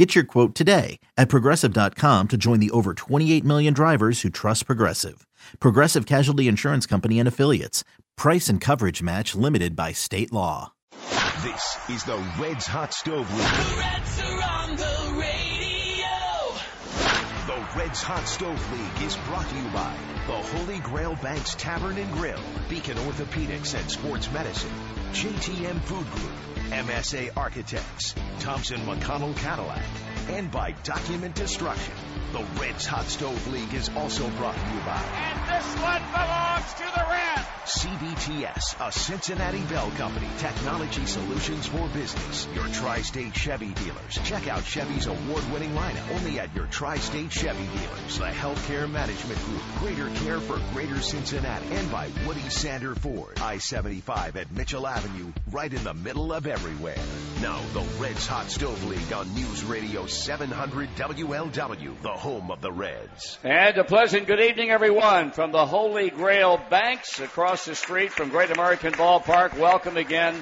Get your quote today at progressive.com to join the over 28 million drivers who trust Progressive. Progressive Casualty Insurance Company and Affiliates. Price and coverage match limited by state law. This is the Reds Hot Stove League. The Reds are on the radio. The Reds Hot Stove League is brought to you by the Holy Grail Banks Tavern and Grill, Beacon Orthopedics and Sports Medicine, JTM Food Group, MSA Architects, Thompson McConnell Cadillac, and by Document Destruction. The Reds Hot Stove League is also brought to you by And this one belongs to the Reds. CBTS, a Cincinnati Bell Company, technology solutions for business. Your tri-state Chevy dealers. Check out Chevy's award-winning lineup only at your tri-state Chevy dealers. The Healthcare Management Group, greater care for greater Cincinnati. And by Woody Sander Ford, I-75 at Mitchell Avenue, right in the middle of everywhere. Now, the Reds Hot Stove League on News Radio 700 WLW, the home of the Reds. And a pleasant good evening, everyone, from the Holy Grail Banks across the street from Great American Ballpark. Welcome again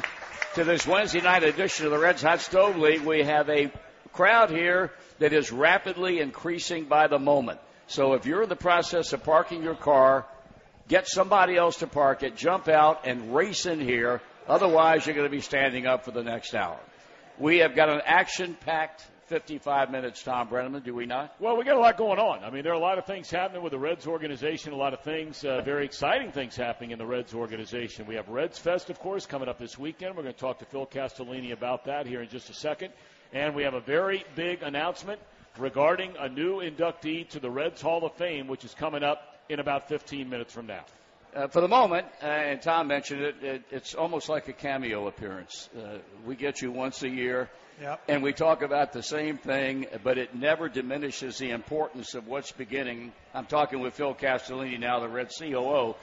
to this Wednesday night edition of the Reds Hot Stove League. We have a crowd here that is rapidly increasing by the moment. So if you're in the process of parking your car, get somebody else to park it, jump out and race in here. Otherwise, you're going to be standing up for the next hour. We have got an action-packed 55 minutes, Tom Brennaman, do we not? Well, we got a lot going on. I mean, there are a lot of things happening with the Reds organization, a lot of things, uh, very exciting things happening in the Reds organization. We have Reds Fest, of course, coming up this weekend. We're going to talk to Phil Castellini about that here in just a second. And we have a very big announcement regarding a new inductee to the Reds Hall of Fame, which is coming up in about 15 minutes from now. Uh, for the moment, uh, and Tom mentioned it, it, it's almost like a cameo appearance. Uh, we get you once a year, Yep. and we talk about the same thing, but it never diminishes the importance of what's beginning. I'm talking with Phil Castellini now, the Red COO,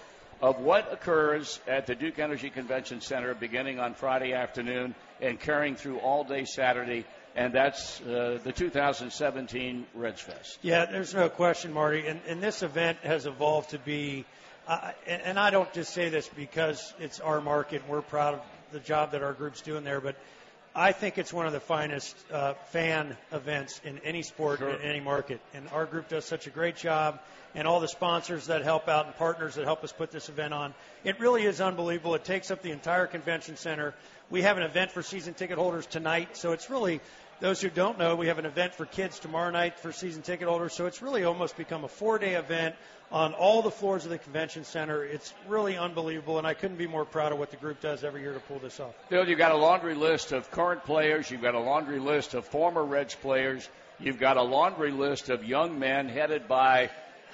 of what occurs at the Duke Energy Convention Center beginning on Friday afternoon and carrying through all day Saturday, and that's uh, the 2017 Reds Fest. Yeah, there's no question, Marty. And, and this event has evolved to be, uh, and, and I don't just say this because it's our market. and We're proud of the job that our group's doing there, but I think it's one of the finest uh, fan events in any sport in any market. And our group does such a great job, and all the sponsors that help out and partners that help us put this event on. It really is unbelievable. It takes up the entire convention center. We have an event for season ticket holders tonight, so it's really those who don't know, we have an event for kids tomorrow night for season ticket holders. So it's really almost become a four day event on all the floors of the convention center. It's really unbelievable, and I couldn't be more proud of what the group does every year to pull this off. Phil, you've got a laundry list of current players. You've got a laundry list of former Reds players. You've got a laundry list of young men headed by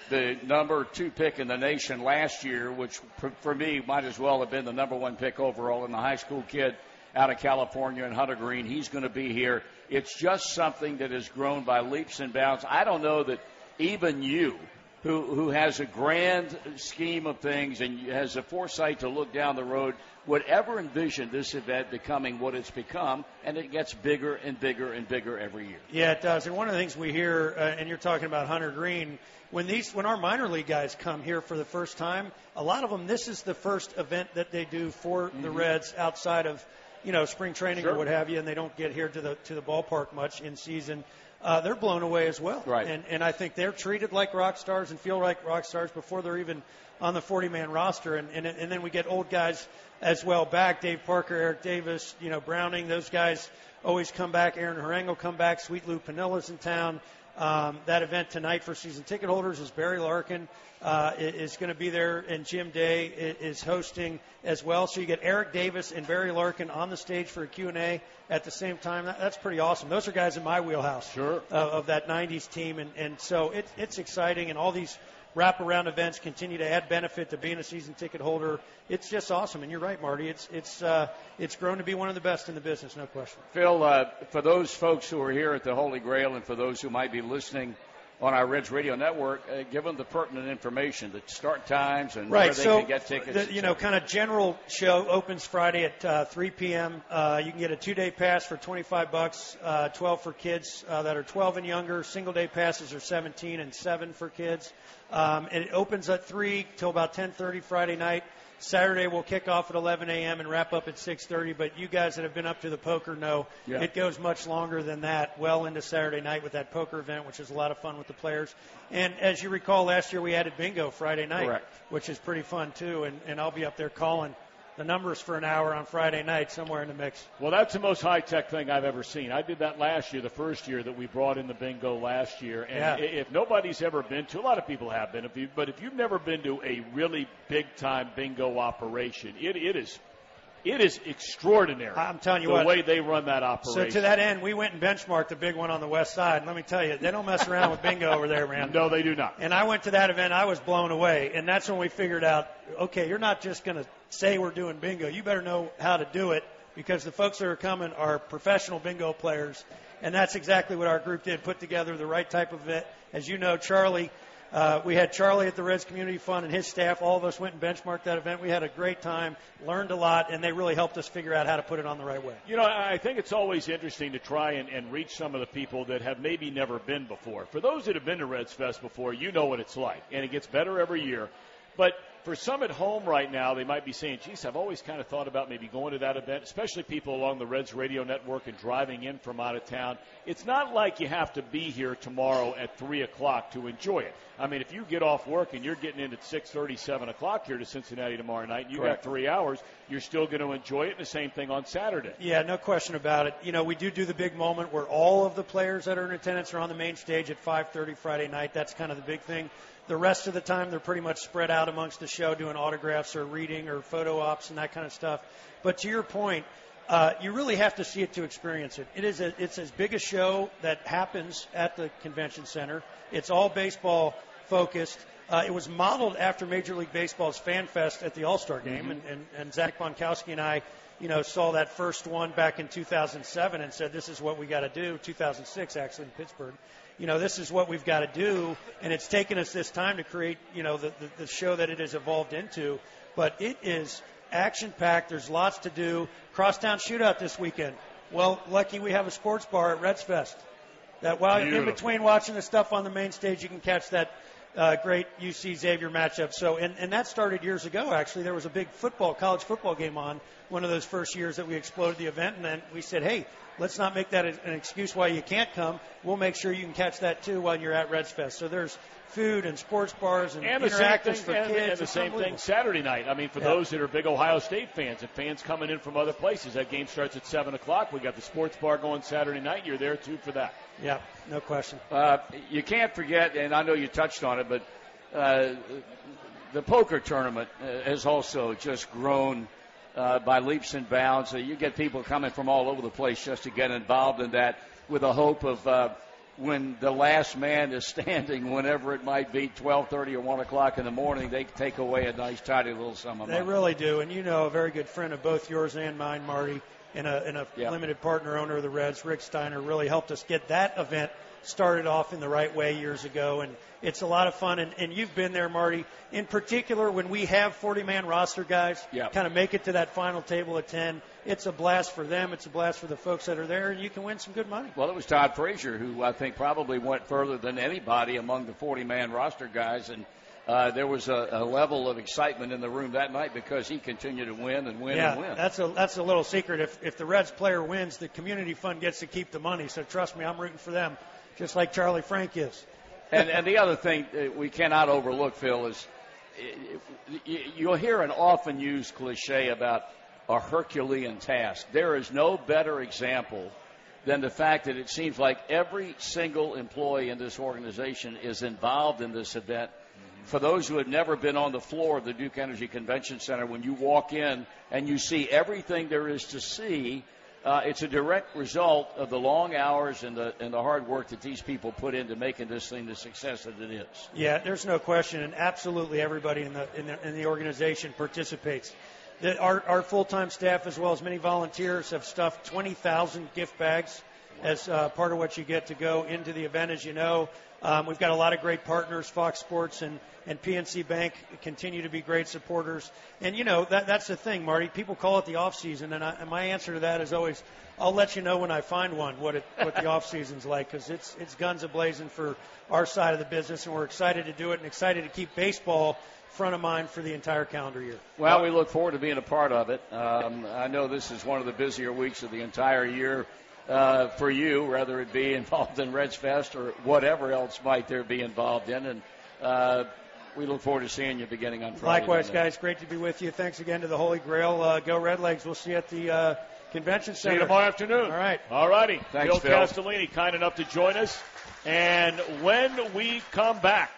the number two pick in the nation last year, which for me might as well have been the number one pick overall in the high school kid out of California and Hunter Greene. He's going to be here. It's just something that has grown by leaps and bounds. I don't know that even you, who who has a grand scheme of things and has the foresight to look down the road, would ever envision this event becoming what it's become, and it gets bigger and bigger and bigger every year. Yeah, it does. And one of the things we hear, uh, and you're talking about Hunter Greene, when these, when our minor league guys come here for the first time, a lot of them, this is the first event that they do for the Reds outside of, you know, spring training Sure. or what have you, and they don't get here to the to the ballpark much in season. Uh, they're blown away as well. Right. And and I think they're treated like rock stars and feel like rock stars before they're even on the 40 man roster. And, and and then we get old guys as well back. Dave Parker, Eric Davis, you know Browning. Those guys always come back. Aaron Harang will come back. Sweet Lou Piniella's in town. Um, that event tonight for season ticket holders is Barry Larkin uh, is going to be there, and Jim Day is hosting as well. So you get Eric Davis and Barry Larkin on the stage for a Q&A at the same time. That's pretty awesome. Those are guys in my wheelhouse Sure. uh, of that 90s team, and, and so it, it's exciting, and all these wraparound events continue to add benefit to being a season ticket holder. It's just awesome, and you're right, Marty. It's it's uh, it's grown to be one of the best in the business, no question. Phil, uh, for those folks who are here at the Holy Grail and for those who might be listening on our Reds Radio Network, uh, give them the pertinent information, the start times, and right. where they so can get tickets. The, you know, kind of general show opens Friday at uh, 3 p.m. Uh, you can get a two-day pass for 25 bucks, uh, 12 for kids uh, that are 12 and younger. Single-day passes are 17 and 7 for kids. Um, and it opens at 3 till about 10:30 Friday night. Saturday we'll kick off at 11 a.m. and wrap up at 6:30. But you guys that have been up to the poker know Yeah. it goes much longer than that, well into Saturday night with that poker event, which is a lot of fun with the players. And as you recall, last year we added bingo Friday night, Correct. which is pretty fun too. And, and I'll be up there calling the numbers for an hour on Friday night somewhere in the mix. Well, that's the most high tech thing I've ever seen. I did that last year, the first year that we brought in the bingo last year. And Yeah. if nobody's ever been to, a lot of people have been, if you, but if you've never been to a really big time bingo operation, it, it is. It is extraordinary. I'm telling you the what. way they run that operation. So to that end, we went and benchmarked the big one on the west side. And let me tell you, they don't mess around with bingo over there, man. no, they do not. And I went to that event. I was blown away. And that's when we figured out, okay, you're not just going to say we're doing bingo. You better know how to do it because the folks that are coming are professional bingo players. And that's exactly what our group did, put together the right type of event. As you know, Charlie, uh, we had Charlie at the Reds Community Fund and his staff. All of us went and benchmarked that event. We had a great time, learned a lot, and they really helped us figure out how to put it on the right way. You know, I think it's always interesting to try and, and reach some of the people that have maybe never been before. For those that have been to Reds Fest before, you know what it's like, and it gets better every year. But for some at home right now, they might be saying, geez, I've always kind of thought about maybe going to that event, especially people along the Reds radio network and driving in from out of town. It's not like you have to be here tomorrow at 3 o'clock to enjoy it. I mean, if you get off work and you're getting in at 6.30, 7 o'clock here to Cincinnati tomorrow night, and you Correct. got three hours, you're still going to enjoy it. And the same thing on Saturday. Yeah, no question about it. You know, we do do the big moment where all of the players that are in attendance are on the main stage at 5:30 Friday night. That's kind of the big thing. The rest of the time, they're pretty much spread out amongst the show, doing autographs or reading or photo ops and that kind of stuff. But to your point, uh, you really have to see it to experience it. It is a, it's as big a show that happens at the convention center. It's all baseball focused. Uh, it was modeled after Major League Baseball's Fan Fest at the All Star Game, and, and, and Zach Bonkowski and I, you know, saw that first one back in 2007 and said, "This is what we got to do." 2006, actually, in Pittsburgh. You know, this is what we've got to do, and it's taken us this time to create, you know, the, the, the show that it has evolved into. But it is action packed. There's lots to do. Crosstown shootout this weekend. Well, lucky we have a sports bar at Reds Fest. That while you're in between watching the stuff on the main stage, you can catch that uh, great UC Xavier matchup. So, and, and that started years ago. Actually, there was a big football, college football game on one of those first years that we exploded the event, and then we said, hey, let's not make that an excuse why you can't come. We'll make sure you can catch that too while you're at Reds Fest. So there's food and sports bars and, And the same interactives thing, for and, kids. and the It's same thing. Saturday night. I mean, for Yeah. those that are big Ohio State fans and fans coming in from other places, that game starts at seven o'clock. We got the sports bar going Saturday night. You're there too for that. Yeah, no question. Uh, you can't forget, and I know you touched on it, but uh, the poker tournament uh, has also just grown uh, by leaps and bounds. Uh, you get people coming from all over the place just to get involved in that with the hope of uh, when the last man is standing, whenever it might be, 12:30 or 1 o'clock in the morning, they take away a nice, tidy little sum of money. They really do, and you know a very good friend of both yours and mine, Marty, and a, and a Yeah. limited partner owner of the Reds, Rick Steiner, really helped us get that event started off in the right way years ago, and it's a lot of fun. And, and you've been there, Marty. In particular, when we have 40-man roster guys, Yeah. kind of make it to that final table at 10. It's a blast for them. It's a blast for the folks that are there, and you can win some good money. Well, it was Todd Frazier who I think probably went further than anybody among the 40 man roster guys. And uh, there was a, a level of excitement in the room that night because he continued to win and win yeah, and win. that's a that's a little secret. If if the Reds player wins, the community fund gets to keep the money. So trust me, I'm rooting for them, just like Charlie Frank is. and, and the other thing that we cannot overlook, Phil, is you- you'll hear an often used cliche about a Herculean task. There is no better example than the fact that it seems like every single employee in this organization is involved in this event. Mm-hmm. For those who have never been on the floor of the Duke Energy Convention Center, when you walk in and you see everything there is to see, uh, it's a direct result of the long hours and the and the hard work that these people put into making this thing the success that it is. Yeah, there's no question, and absolutely everybody in the in the, in the organization participates. The, our our full-time staff, as well as many volunteers, have stuffed 20,000 gift bags as uh, part of what you get to go into the event. As you know, um, we've got a lot of great partners, Fox Sports and, and PNC Bank continue to be great supporters. And you know that that's the thing, Marty. People call it the off season, and, I, and my answer to that is always, I'll let you know when I find one what it what the off season's like because it's it's guns a blazing for our side of the business, and we're excited to do it and excited to keep baseball front of mind for the entire calendar year. Well, we look forward to being a part of it. Um, I know this is one of the busier weeks of the entire year uh, for you, whether it be involved in Reds Fest or whatever else might there be involved in. And uh, we look forward to seeing you beginning on Friday. Likewise, guys. Great to be with you. Thanks again to the Holy Grail. Uh, go Redlegs. We'll see you at the uh, convention center. See you tomorrow afternoon. All right. All righty. Thanks, Phil Castellini, kind enough to join us. And when we come back,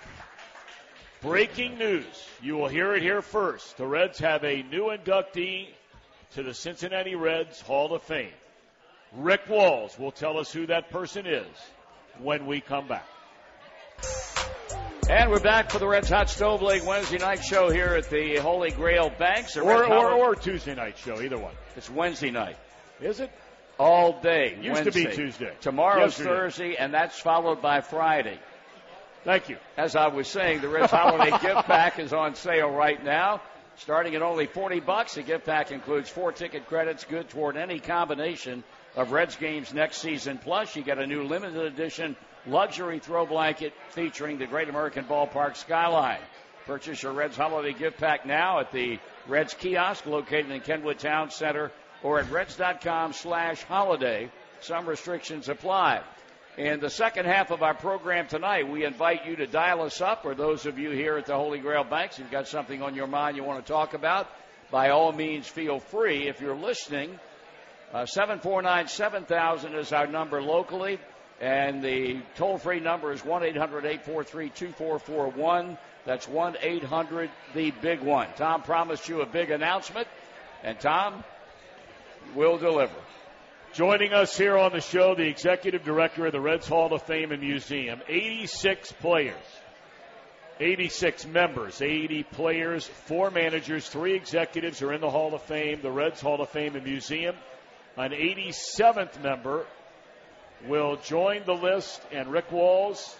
breaking news. You will hear it here first. The Reds have a new inductee to the Cincinnati Reds Hall of Fame. Rick Walls will tell us who that person is when we come back. And we're back for the Reds Hot Stove League Wednesday night show here at the Holy Grail Banks. Or, or, or, Tuesday night show, either one. It's Wednesday night. Is it? All day. It Used Wednesday. to be Tuesday. Tomorrow's Yesterday. Thursday, and that's followed by Friday. Thank you. As I was saying, the Reds Holiday Gift Pack is on sale right now. Starting at only 40 bucks, the gift pack includes four ticket credits good toward any combination of Reds games next season. Plus, you get a new limited edition luxury throw blanket featuring the Great American Ballpark skyline. Purchase your Reds holiday gift pack now at the Reds kiosk located in Kenwood Town Center or at reds.com slash holiday. Some restrictions apply. In the second half of our program tonight, we invite you to dial us up, or those of you here at the Holy Grail Banks, you've got something on your mind you want to talk about, by all means, feel free. If you're listening, Uh, 749 7000 is our number locally, and the toll free number is 1 800 843 2441. That's 1 800 The Big One. Tom promised you a big announcement, and Tom will deliver. Joining us here on the show, the executive director of the Reds Hall of Fame and Museum. 86 players, 86 members, 80 players, four managers, three executives are in the Hall of Fame, the Reds Hall of Fame and Museum. An 87th member will join the list, and Rick Walls,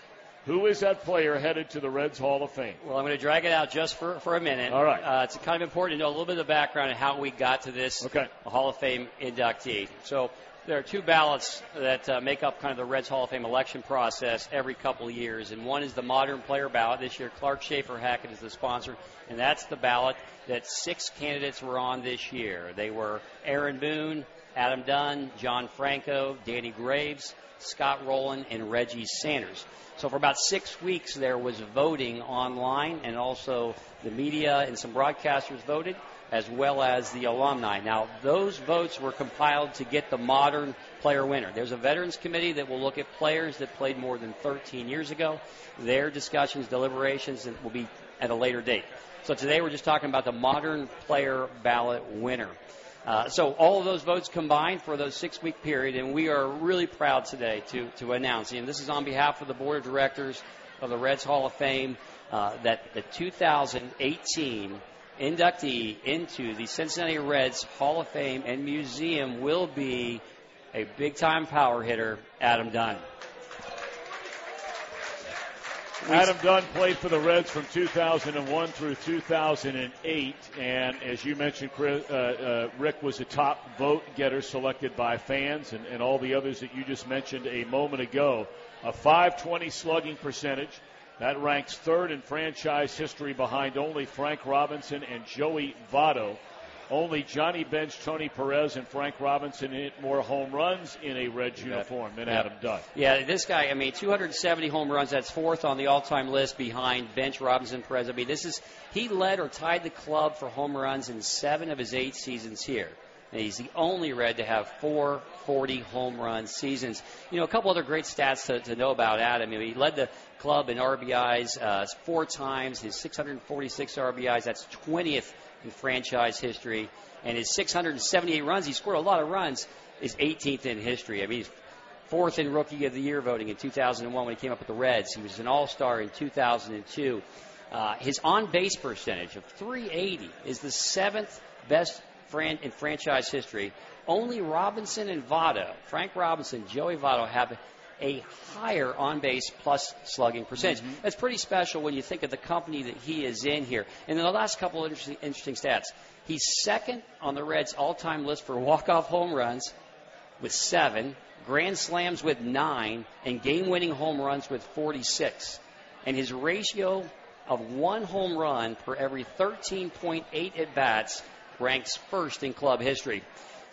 who is that player headed to the Reds Hall of Fame? Well, I'm going to drag it out just for, for a minute. All right. Uh, it's kind of important to know a little bit of the background and how we got to this Okay. Hall of Fame inductee. So there are two ballots that uh, make up kind of the Reds Hall of Fame election process every couple of years, and one is the modern player ballot. This year, Clark Schaefer Hackett is the sponsor, and that's the ballot that six candidates were on this year. They were Aaron Boone, Adam Dunn, John Franco, Danny Graves, Scott Rolen, and Reggie Sanders. So for about six weeks, there was voting online, and also the media and some broadcasters voted, as well as the alumni. Now, those votes were compiled to get the modern player winner. There's a veterans committee that will look at players that played more than 13 years ago. Their discussions, deliberations will be at a later date. So today we're just talking about the modern player ballot winner. Uh, so all of those votes combined for those six week period, and we are really proud today to, to announce, and this is on behalf of the board of directors of the Reds Hall of Fame, uh, that the 2018 inductee into the Cincinnati Reds Hall of Fame and Museum will be a big time power hitter, Adam Dunn. Adam Dunn played for the Reds from 2001 through 2008, and as you mentioned, Chris, uh, uh, Rick was a top vote getter selected by fans, and, and all the others that you just mentioned a moment ago. A 520 slugging percentage. That ranks third in franchise history behind only Frank Robinson and Joey Votto. Only Johnny Bench, Tony Perez, and Frank Robinson hit more home runs in a Reds uniform than Adam Dunn. Yeah, this guy, I mean, 270 home runs. That's fourth on the all-time list behind Bench, Robinson, Perez. I mean, this is he led or tied the club for home runs in seven of his eight seasons here. And he's the only Red to have four 40 home run seasons. You know, a couple other great stats to, to know about Adam. I mean, he led the club in RBIs uh, four times. His 646 RBIs. That's 20th in franchise history. And his 678 runs, he scored a lot of runs, is 18th in history. I mean, he's fourth in Rookie of the Year voting in 2001 when he came up with the Reds. He was an All Star in 2002. Uh, his on base percentage of 380 is the seventh best fran- in franchise history, only Robinson and Votto, Frank Robinson, Joey Votto, have a higher on base plus slugging percentage. Mm-hmm. That's pretty special when you think of the company that he is in here. And then the last couple of interesting, interesting stats. He's second on the Reds all time list for walk off home runs with seven, grand slams with nine, and game winning home runs with 46. And his ratio of one home run per every 13.8 at bats ranks first in club history.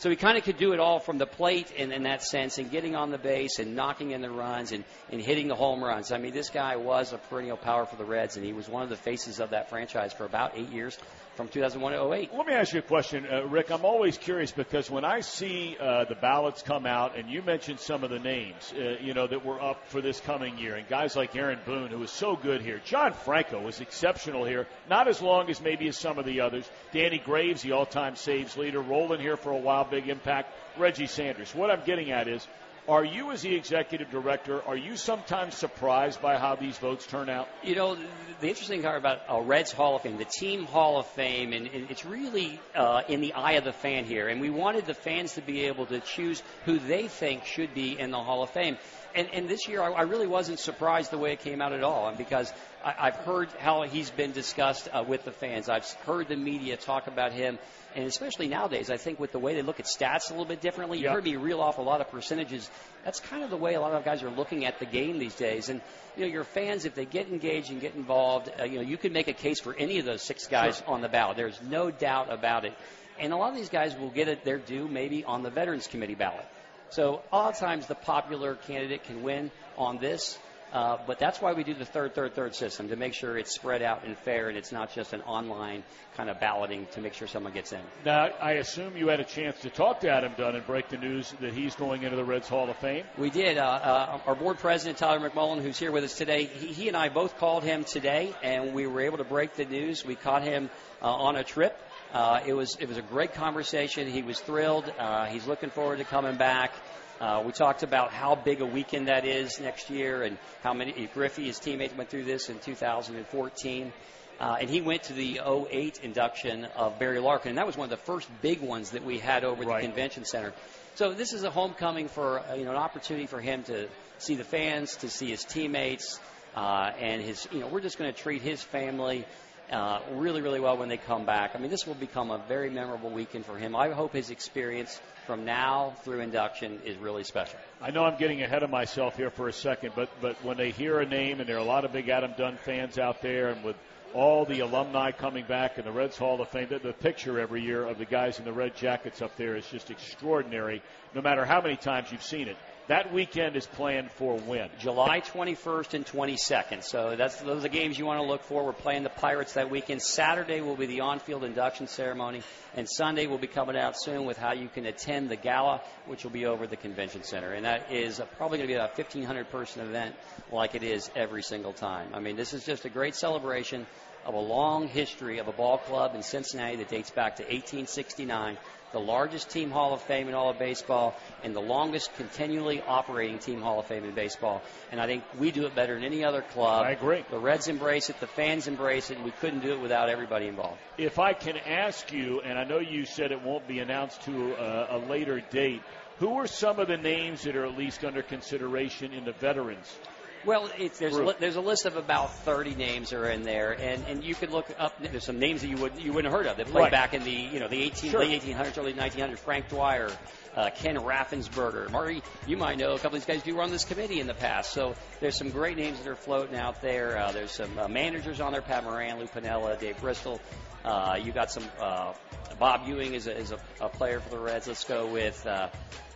So he kind of could do it all from the plate in, in that sense, and getting on the base and knocking in the runs and, and hitting the home runs. I mean, this guy was a perennial power for the Reds, and he was one of the faces of that franchise for about eight years from 2001 to 08. Let me ask you a question, uh, Rick. I'm always curious because when I see uh, the ballots come out, and you mentioned some of the names, uh, you know, that were up for this coming year, and guys like Aaron Boone, who was so good here. John Franco was exceptional here, not as long as maybe as some of the others. Danny Graves, the all-time saves leader, rolling here for a while, big impact. Reggie Sanders. What I'm getting at is are you, as the executive director, are you sometimes surprised by how these votes turn out? You know, the interesting part about a Reds Hall of Fame, the team Hall of Fame, and, and it's really uh, in the eye of the fan here. And we wanted the fans to be able to choose who they think should be in the Hall of Fame. And, and this year, I, I really wasn't surprised the way it came out at all, and because I, I've heard how he's been discussed uh, with the fans. I've heard the media talk about him and especially nowadays, I think with the way they look at stats a little bit differently, you Yep. heard me reel off a lot of percentages. That's kind of the way a lot of guys are looking at the game these days. And you know, your fans, if they get engaged and get involved, uh, you know, you can make a case for any of those six guys on the ballot. There's no doubt about it. And a lot of these guys will get it their due maybe on the Veterans Committee ballot. So a lot of times the popular candidate can win on this. Uh, but that's why we do the third, third, third system to make sure it's spread out and fair, and it's not just an online kind of balloting to make sure someone gets in. Now, I assume you had a chance to talk to Adam Dunn and break the news that he's going into the Reds Hall of Fame. We did. Uh, uh, our board president, Tyler McMullen, who's here with us today, he, he and I both called him today, and we were able to break the news. We caught him uh, on a trip. Uh, it was it was a great conversation. He was thrilled. Uh, he's looking forward to coming back. Uh, we talked about how big a weekend that is next year, and how many Griffey, his teammate, went through this in 2014. Uh, and he went to the 08 induction of Barry Larkin, and that was one of the first big ones that we had over at Right. the convention center. So this is a homecoming for uh, you know an opportunity for him to see the fans, to see his teammates, uh, and his you know we're just going to treat his family uh, really really well when they come back. I mean this will become a very memorable weekend for him. I hope his experience from now through induction is really special. I know I'm getting ahead of myself here for a second, but but when they hear a name, and there are a lot of big Adam Dunn fans out there, and with all the alumni coming back and the Reds Hall of Fame, the, the picture every year of the guys in the red jackets up there is just extraordinary. No matter how many times you've seen it, that weekend is planned for when. July 21st and 22nd. So that's those are the games you want to look for. We're playing the Pirates that weekend. Saturday will be the on-field induction ceremony, and Sunday will be coming out soon with how you can attend the gala, which will be over at the convention center. And that is probably going to be a 1,500 person event, like it is every single time. I mean, this is just a great celebration of a long history of a ball club in Cincinnati that dates back to 1869 the largest team Hall of Fame in all of baseball, and the longest continually operating team Hall of Fame in baseball. And I think we do it better than any other club. I agree. The Reds embrace it, the fans embrace it, and we couldn't do it without everybody involved. If I can ask you, and I know you said it won't be announced to a, a later date, who are some of the names that are at least under consideration in the veterans? Well, it's, there's a, there's a list of about 30 names are in there, and, and you could look up. There's some names that you would you wouldn't have heard of that played Right. back in the you know the 18 Sure. late 1800s, early 1900s. Frank Dwyer, uh, Ken Raffensperger, Marty. You might know a couple of these guys do run this committee in the past. So there's some great names that are floating out there. Uh, there's some uh, managers on there: Pat Moran, Lou Piniella, Dave Bristol. Uh, you got some. Uh, Bob Ewing is a, is a, a player for the Reds. Let's go with. Uh,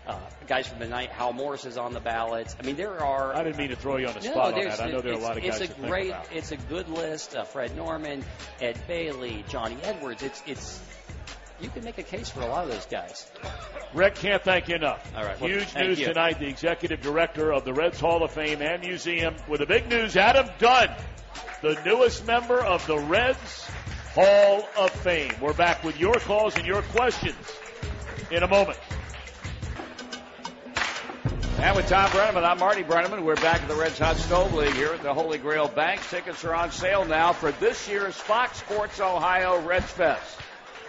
uh, guys from the night, Hal Morris is on the ballot. I mean, there are I didn't mean to throw you on the spot on there's- that. I know there are a lot of guys It's a great, it's a good list. Uh, Fred Norman, Ed Bailey, Johnny Edwards. It's, it's. You can make a case for a lot of those guys. Rick, can't thank you enough. All right, well, Huge news you. tonight. The executive director of the Reds Hall of Fame and Museum with the big news, Adam Dunn, the newest member of the Reds Hall of Fame. We're back with your calls and your questions in a moment. And with Tom Brennaman, I'm Marty Brennaman. We're back at the Reds Hot Stove League here at the Holy Grail Bank. Tickets are on sale now for this year's Fox Sports Ohio Reds Fest.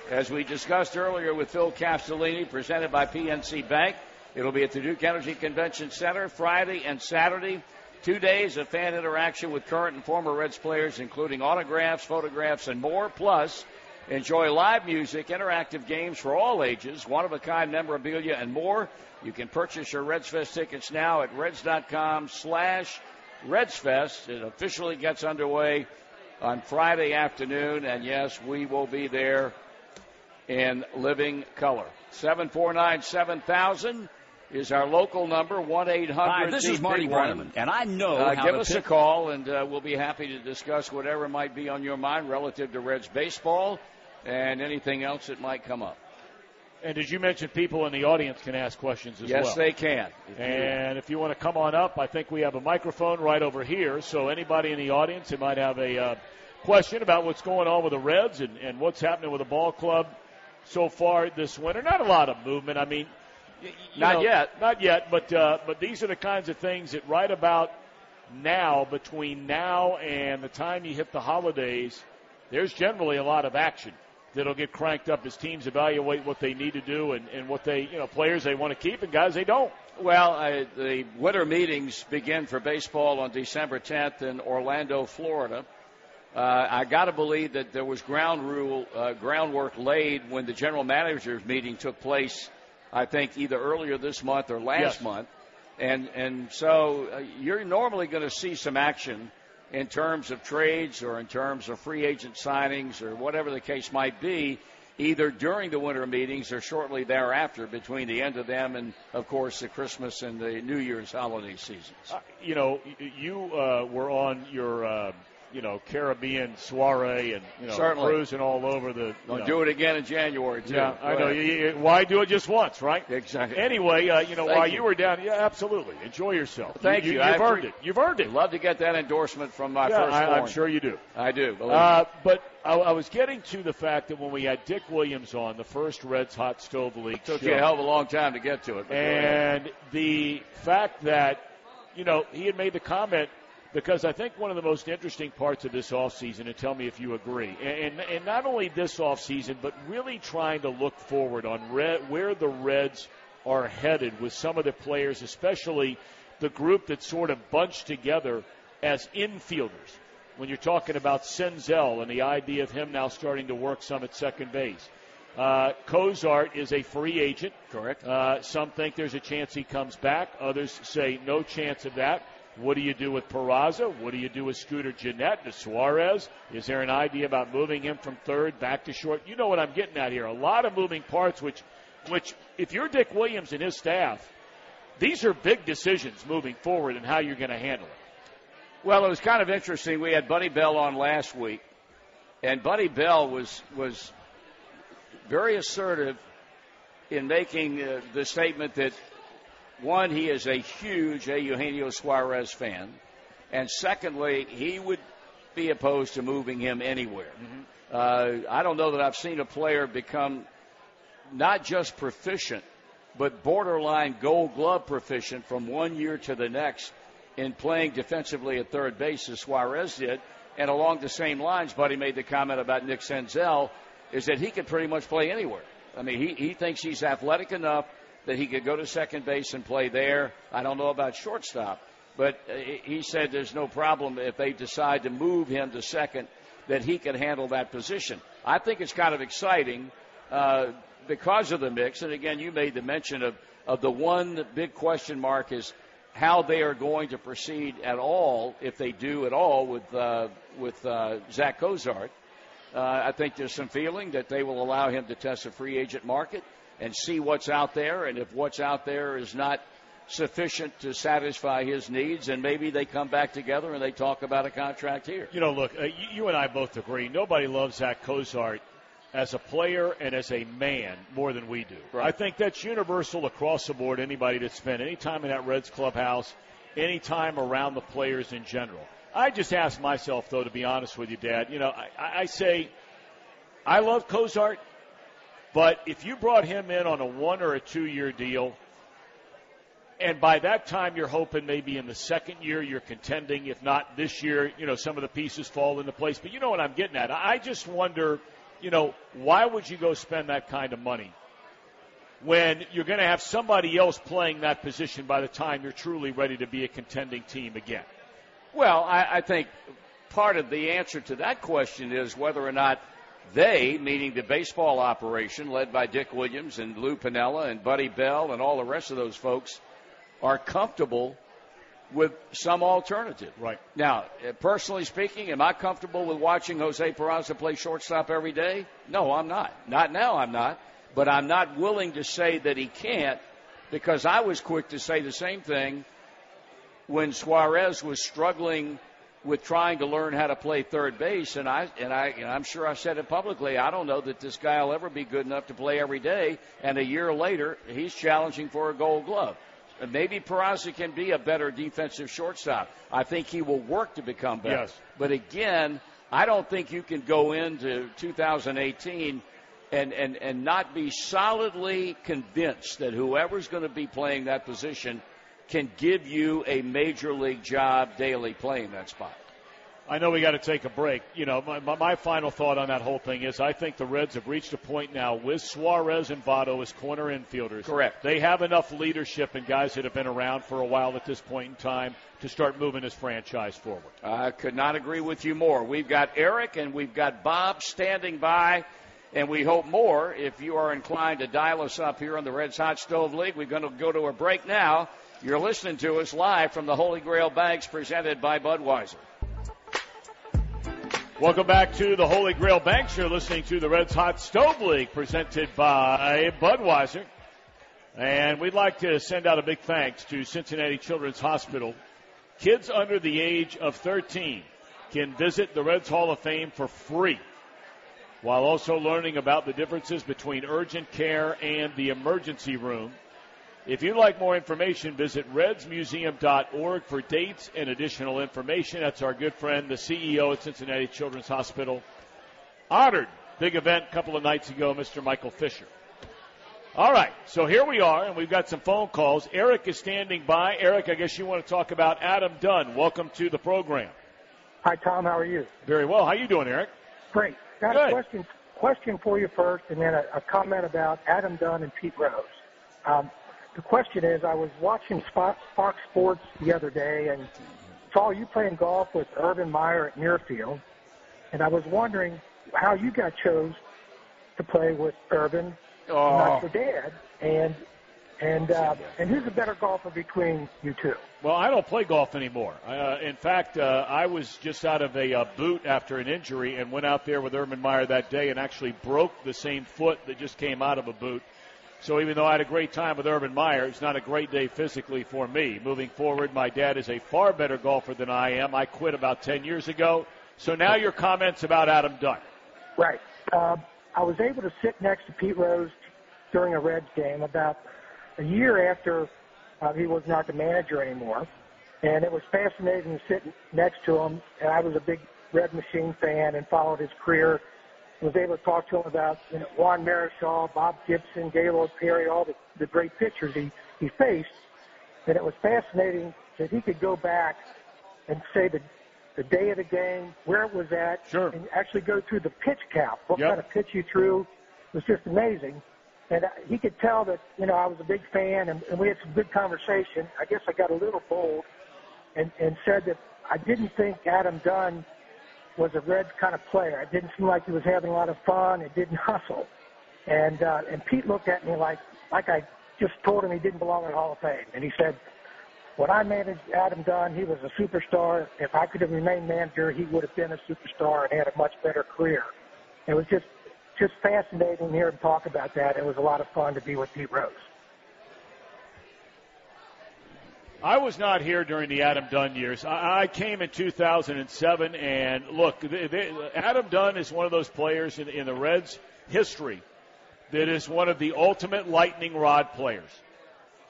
as we discussed earlier with Phil Castellini, presented by PNC Bank. It'll be at the Duke Energy Convention Center Friday and Saturday. Two days of fan interaction with current and former Reds players, including autographs, photographs, and more. Plus, enjoy live music, interactive games for all ages, one of a kind memorabilia, and more. You can purchase your Reds Fest tickets now at reds.com slash RedsFest. It officially gets underway on Friday afternoon, and yes, we will be there in living color. 749 7000 is our local number, 1 800 Hi, this is Marty Brennaman, and I know uh, Give us a call, and uh, we'll be happy to discuss whatever might be on your mind relative to Reds baseball and anything else that might come up. And did you mention people in the audience can ask questions as yes, well? Yes, they can. If and if you want to come on up, I think we have a microphone right over here. So anybody in the audience who might have a uh, question about what's going on with the Reds and, and what's happening with the ball club so far this winter, not a lot of movement. I mean, not know, yet, not yet. But uh, but these are the kinds of things that right about now, between now and the time you hit the holidays, there's generally a lot of action that'll get cranked up as teams evaluate what they need to do and, and what they, you know, players they want to keep and guys they don't. Well, uh, the winter meetings begin for baseball on December 10th in Orlando, Florida. Uh, I got to believe that there was ground rule uh, groundwork laid when the general managers meeting took place. I think either earlier this month or last yes. month, and and so uh, you're normally going to see some action in terms of trades or in terms of free agent signings or whatever the case might be, either during the winter meetings or shortly thereafter between the end of them and, of course, the Christmas and the New Year's holiday seasons. Uh, you know, you uh, were on your. Uh you know Caribbean soiree and you know Certainly. cruising all over the. I'll know. do it again in January too. Yeah, Go I know. You, you, why do it just once, right? Exactly. Anyway, uh, you know, Thank while you. you. were down, yeah, absolutely, enjoy yourself. Thank you. you. have earned it. You've earned it. Love to get that endorsement from my yeah, first. I, I'm sure you do. I do. Uh, but I, I was getting to the fact that when we had Dick Williams on the first Reds Hot Stove League took show, you a hell of a long time to get to it. and the fact that you know he had made the comment because I think one of the most interesting parts of this offseason, and tell me if you agree, and, and not only this offseason, but really trying to look forward on red, where the Reds are headed with some of the players, especially the group that's sort of bunched together as infielders. When you're talking about Senzel and the idea of him now starting to work some at second base. Uh, Cozart is a free agent. Correct. Uh, some think there's a chance he comes back. Others say no chance of that. What do you do with Peraza? What do you do with Scooter Gennett To Suarez? Is there an idea about moving him from third back to short? You know what I'm getting at here. A lot of moving parts, which, which if you're Dick Williams and his staff, these are big decisions moving forward and how you're going to handle it. Well, it was kind of interesting. We had Buddy Bell on last week, and Buddy Bell was was very assertive in making uh, the statement that one, he is a huge a Eugenio Suarez fan, and secondly, he would be opposed to moving him anywhere. Mm-hmm. Uh, I don't know that I've seen a player become not just proficient, but borderline Gold Glove proficient from one year to the next in playing defensively at third base as Suarez did. And along the same lines, Buddy made the comment about Nick Senzel, is that he could pretty much play anywhere. I mean, he, he thinks he's athletic enough that he could go to second base and play there. I don't know about shortstop, but uh, he said there's no problem if they decide to move him to second that he can handle that position. I think it's kind of exciting uh, because of the mix. And again, you made the mention of, of the one big question mark is how they are going to proceed at all, if they do at all, with uh, with uh, Zach Cozart. Uh, I think there's some feeling that they will allow him to test the free agent market and see what's out there. And if what's out there is not sufficient to satisfy his needs, and maybe they come back together and they talk about a contract here. You know, look, uh, you and I both agree. Nobody loves Zach Cozart as a player and as a man more than we do. Right. I think that's universal across the board. Anybody that spent any time in that Reds clubhouse, any time around the players in general. I just ask myself, though, to be honest with you, Dad. You know, I, I say I love Cozart. But if you brought him in on a one or a two year deal, and by that time you're hoping maybe in the second year you're contending, if not this year, you know, some of the pieces fall into place. But you know what I'm getting at. I just wonder, you know, why would you go spend that kind of money when you're going to have somebody else playing that position by the time you're truly ready to be a contending team again? Well, I, I think part of the answer to that question is whether or not they, meaning the baseball operation led by Dick Williams and Lou Piniella and Buddy Bell and all the rest of those folks, are comfortable with some alternative. Right. Now, uh, personally speaking, am I comfortable with watching Jose Peraza play shortstop every day? No, I'm not. Not now, I'm not. But I'm not willing to say that he can't because I was quick to say the same thing when Suarez was struggling with trying to learn how to play third base, and I and I and I'm sure I said it publicly. I don't know that this guy will ever be good enough to play every day. And a year later, he's challenging for a Gold Glove. And maybe Peraza can be a better defensive shortstop. I think he will work to become better. Yes. But again, I don't think you can go into 2018 and, and, and not be solidly convinced that whoever's going to be playing that position can give you a major league job daily playing that spot. I know we got to take a break. You know, my, my, my, final thought on that whole thing is I think the Reds have reached a point now with Suarez and Votto as corner infielders. Correct. They have enough leadership and guys that have been around for a while at this point in time to start moving this franchise forward. I could not agree with you more. We've got Eric and we've got Bob standing by. And we hope more if you are inclined to dial us up here on the Reds Hot Stove League. We're going to go to a break now. You're listening to us live from the Holy Grail Banks presented by Budweiser. Welcome back to the Holy Grail Banks. You're listening to the Reds Hot Stove League presented by Budweiser. And we'd like to send out a big thanks to Cincinnati Children's Hospital. Kids under the age of 13 can visit the Reds Hall of Fame for free while also learning about the differences between urgent care and the emergency room. If you'd like more information, visit redsmuseum.org for dates and additional information. That's our good friend, the CEO at Cincinnati Children's Hospital. Honored. Big event a couple of nights ago, Mr. Michael Fisher. All right, so here we are, and we've got some phone calls. Eric is standing by. Eric, I guess you want to talk about Adam Dunn. Welcome to the program. Hi, Tom. How are you? Very well. How you doing, Eric? Great. Got Good. a question question for you first, and then a, a comment about Adam Dunn and Pete Rose. Um, the question is, I was watching Fox, Sports the other day and saw you playing golf with Urban Meyer at Muirfield, and I was wondering how you got chose to play with Urban, Oh. not your dad, and and uh, and who's a better golfer between you two? Well, I don't play golf anymore. Uh, in fact, uh, I was just out of a uh, boot after an injury and went out there with Urban Meyer that day and actually broke the same foot that just came out of a boot. So even though I had a great time with Urban Meyer, it's not a great day physically for me. Moving forward, my dad is a far better golfer than I am. I quit about 10 years ago. So now your comments about Adam Dunn. Right. Uh, I was able to sit next to Pete Rose during a Reds game about a year after uh, he was not the manager anymore, and it was fascinating to sit next to him. And I was a big Red Machine fan and followed his career. Was able to talk to him about you know, Juan Marichal, Bob Gibson, Gaylord Perry, all the, the great pitchers he, he faced. And it was fascinating that he could go back and say the the day of the game, where it was at, Sure. and actually go through the pitch count, what Yep. kind of pitch he threw. It was just amazing. And uh, he could tell that, you know, I was a big fan, and, and we had some good conversation. I guess I got a little bold and, and said that I didn't think Adam Dunn was a Reds kind of player. It didn't seem like he was having a lot of fun. It didn't hustle. And uh, and Pete looked at me like like I just told him he didn't belong in the Hall of Fame. And he said, when I managed Adam Dunn, he was a superstar. If I could have remained manager, he would have been a superstar and had a much better career. It was just just fascinating to hear him talk about that. It was a lot of fun to be with Pete Rose. I was not here during the Adam Dunn years. I, I came in 2007, and look, they, they, Adam Dunn is one of those players in, in the Reds' history that is one of the ultimate lightning rod players.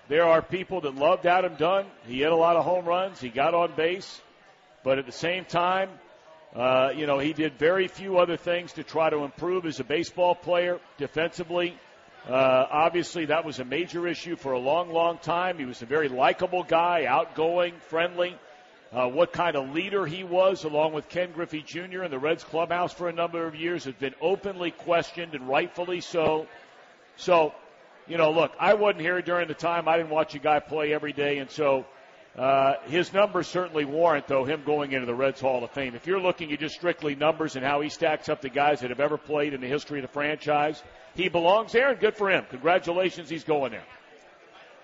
There are people that loved Adam Dunn. He hit a lot of home runs. He got on base, but at the same time, uh, you know, he did very few other things to try to improve as a baseball player defensively. Uh, obviously, that was a major issue for a long, long time. He was a very likable guy, outgoing, friendly. Uh, what kind of leader he was, along with Ken Griffey Jr. in the Reds clubhouse for a number of years, has been openly questioned and rightfully so. So, you know, look, I wasn't here during the time. I didn't watch a guy play every day, and so uh, his numbers certainly warrant, though, him going into the Reds Hall of Fame. If you're looking at just strictly numbers and how he stacks up to guys that have ever played in the history of the franchise, he belongs there, and good for him. Congratulations, he's going there.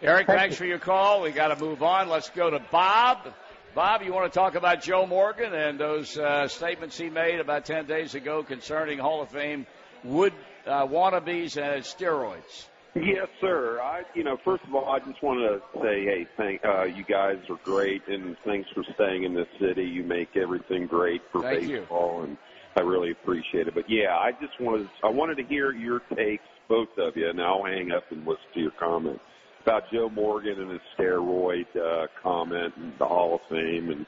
Eric, thanks for your call. We got to move on. Let's go to Bob. Bob, you want to talk about Joe Morgan and those uh, statements he made about 10 days ago concerning Hall of Fame wood uh, wannabes and steroids? Yes, sir. I, you know, first of all, I just want to say, hey, thank uh, you guys are great, and thanks for staying in this city. You make everything great for thank baseball, you. and I really appreciate it. But yeah, I just wanted, I wanted to hear your takes, both of you, and I'll hang up and listen to your comments about Joe Morgan and his steroid uh, comment and the Hall of Fame, and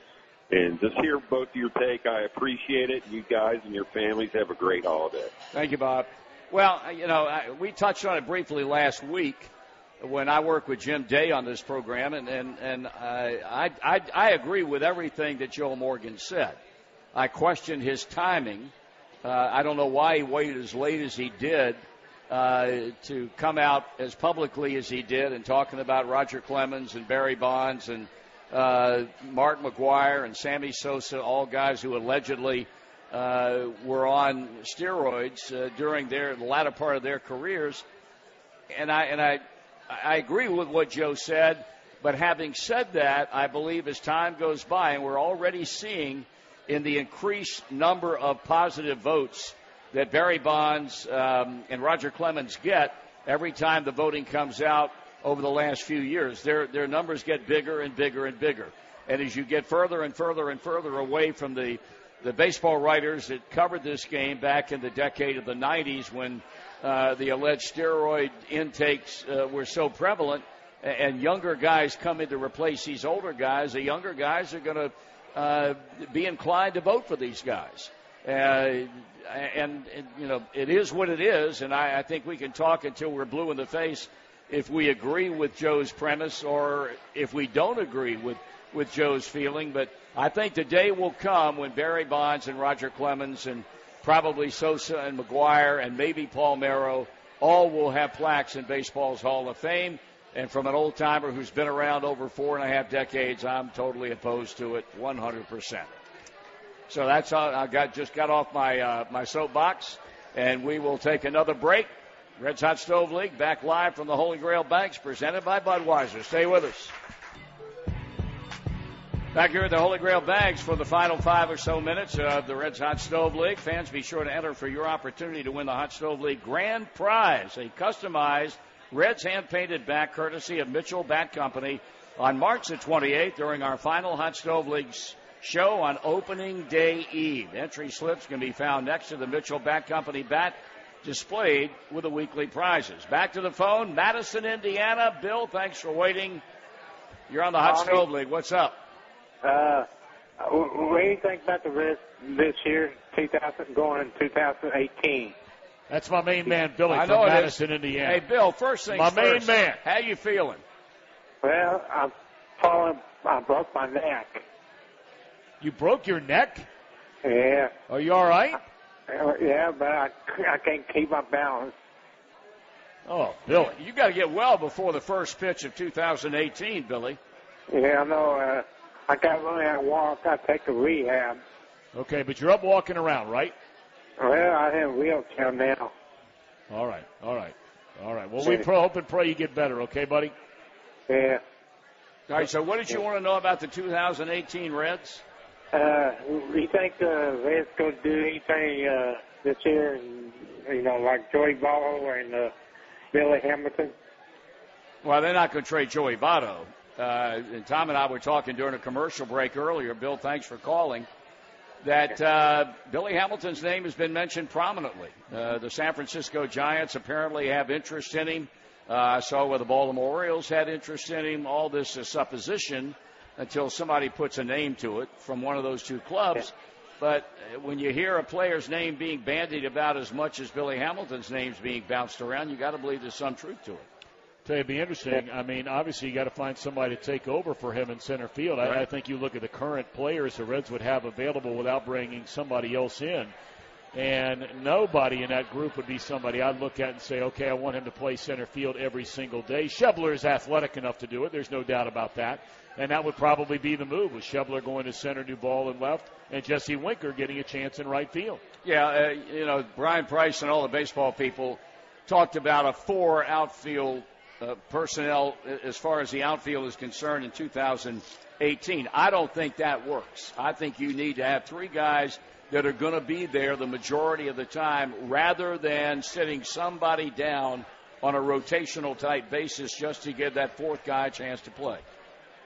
and just hear both of your take. I appreciate it. You guys and your families have a great holiday. Thank you, Bob. Well, you know, we touched on it briefly last week when I worked with Jim Day on this program, and and and I I I agree with everything that Joe Morgan said. I question his timing. Uh, I don't know why he waited as late as he did uh, to come out as publicly as he did and talking about Roger Clemens and Barry Bonds and uh, Mark McGwire and Sammy Sosa, all guys who allegedly uh, were on steroids uh, during their the latter part of their careers, and I and I I agree with what Joe said. But having said that, I believe as time goes by, and we're already seeing in the increased number of positive votes that Barry Bonds um, and Roger Clemens get every time the voting comes out over the last few years. Their their numbers get bigger and bigger and bigger. And as you get further and further and further away from the the baseball writers that covered this game back in the decade of the 90s when uh, the alleged steroid intakes uh, were so prevalent and younger guys come in to replace these older guys, the younger guys are going to uh, be inclined to vote for these guys. Uh, and, and, you know, it is what it is, and I, I think we can talk until we're blue in the face if we agree with Joe's premise or if we don't agree with, with Joe's feeling. But I think the day will come when Barry Bonds and Roger Clemens and probably Sosa and McGwire and maybe Palmeiro all will have plaques in baseball's Hall of Fame. And from an old timer who's been around over four and a half decades, I'm totally opposed to it 100%. So that's all. I got just got off my uh, my soapbox, and we will take another break. Reds Hot Stove League back live from the Holy Grail Banks, presented by Budweiser. Stay with us. Back here at the Holy Grail Banks for the final five or so minutes of the Reds Hot Stove League. Fans, be sure to enter for your opportunity to win the Hot Stove League grand prize, a customized Reds hand painted bat courtesy of Mitchell Bat Company on March the 28th during our final Hot Stove League show on opening day eve. Entry slips can be found next to the Mitchell Bat Company bat displayed with the weekly prizes. Back to the phone, Madison, Indiana. Bill, thanks for waiting. You're on the Hot Stove League. What's up? Uh, what do you think about the Reds this year, 2000, going in 2018? That's my main man, Billy I from Madison. Indiana. Hey, Bill, first things My main man. How you feeling? Well, I'm falling. I broke my neck. You broke your neck? Yeah. Are you all right? Uh, Yeah, but I, I can't keep my balance. Oh, Billy. You got to get well before the first pitch of 2018, Billy. Yeah, I know. Uh, I got really out walk. I take a rehab. Okay, but you're up walking around, right? Well, I have a wheelchair now. All right, all right, all right. Well, we pro- hope and pray you get better, okay, buddy? Yeah. All right, so what did you want to know about the 2018 Reds? Uh, you think the Reds going to do anything uh, this year? You know, like Joey Votto and uh, Billy Hamilton. Well, they're not going to trade Joey Votto. Uh, and Tom and I were talking during a commercial break earlier. Bill, thanks for calling. That uh, Billy Hamilton's name has been mentioned prominently. Uh, the San Francisco Giants apparently have interest in him. Uh, I saw where the Baltimore Orioles had interest in him. All this is supposition until somebody puts a name to it from one of those two clubs. But uh, when you hear a player's name being bandied about as much as Billy Hamilton's name's being bounced around, you got to believe there's some truth to it. Tell you, it'd be interesting. I mean, obviously, you got to find somebody to take over for him in center field. I, I think you look at the current players the Reds would have available without bringing somebody else in. And nobody in that group would be somebody I'd look at and say, okay, I want him to play center field every single day. Schebler is athletic enough to do it. There's no doubt about that. And that would probably be the move with Schebler going to center, Duvall in left, and Jesse Winker getting a chance in right field. Yeah, uh, you know, Bryan Price and all the baseball people talked about a four outfield uh, personnel as far as the outfield is concerned in 2018. I don't think that works. I think you need to have three guys – that are going to be there the majority of the time rather than sitting somebody down on a rotational type basis just to give that fourth guy a chance to play.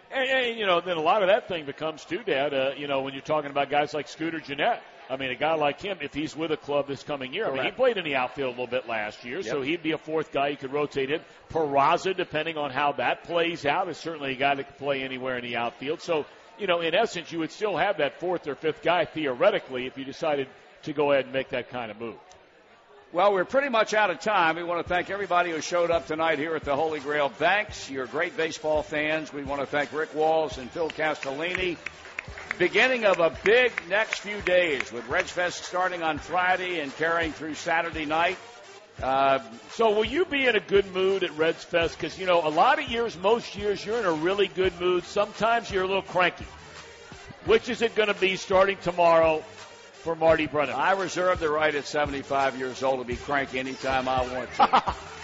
And, and you know, then a lot of that thing becomes too, Dad. Uh, you know, when you're talking about guys like Scooter Gennett. I mean, a guy like him, if he's with a club this coming year, Correct. I mean, he played in the outfield a little bit last year, yep. so he'd be a fourth guy you could rotate in. Peraza, depending on how that plays out, is certainly a guy that can play anywhere in the outfield. So you know, in essence, you would still have that fourth or fifth guy theoretically if you decided to go ahead and make that kind of move. Well, we're pretty much out of time. We want to thank everybody who showed up tonight here at the Holy Grail Banks. You're great baseball fans. We want to thank Rick Walls and Phil Castellini. Beginning of a big next few days with Reds Fest starting on Friday and carrying through Saturday night. Uh, so will you be in a good mood at Reds Fest? Because you know, a lot of years, most years, you're in a really good mood. Sometimes you're a little cranky. Which is it going to be starting tomorrow for Marty Brennaman? I reserve the right at 75 years old to be cranky anytime I want to.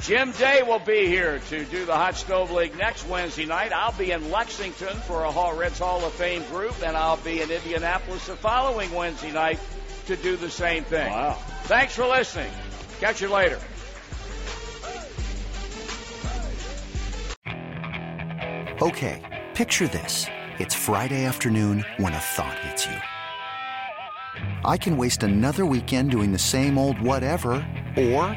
Jim Day will be here to do the Hot Stove League next Wednesday night. I'll be in Lexington for a Hall Reds Hall of Fame group, and I'll be in Indianapolis the following Wednesday night to do the same thing. Wow. Thanks for listening. Catch you later. Okay, picture this. It's Friday afternoon when a thought hits you. I can waste another weekend doing the same old whatever, or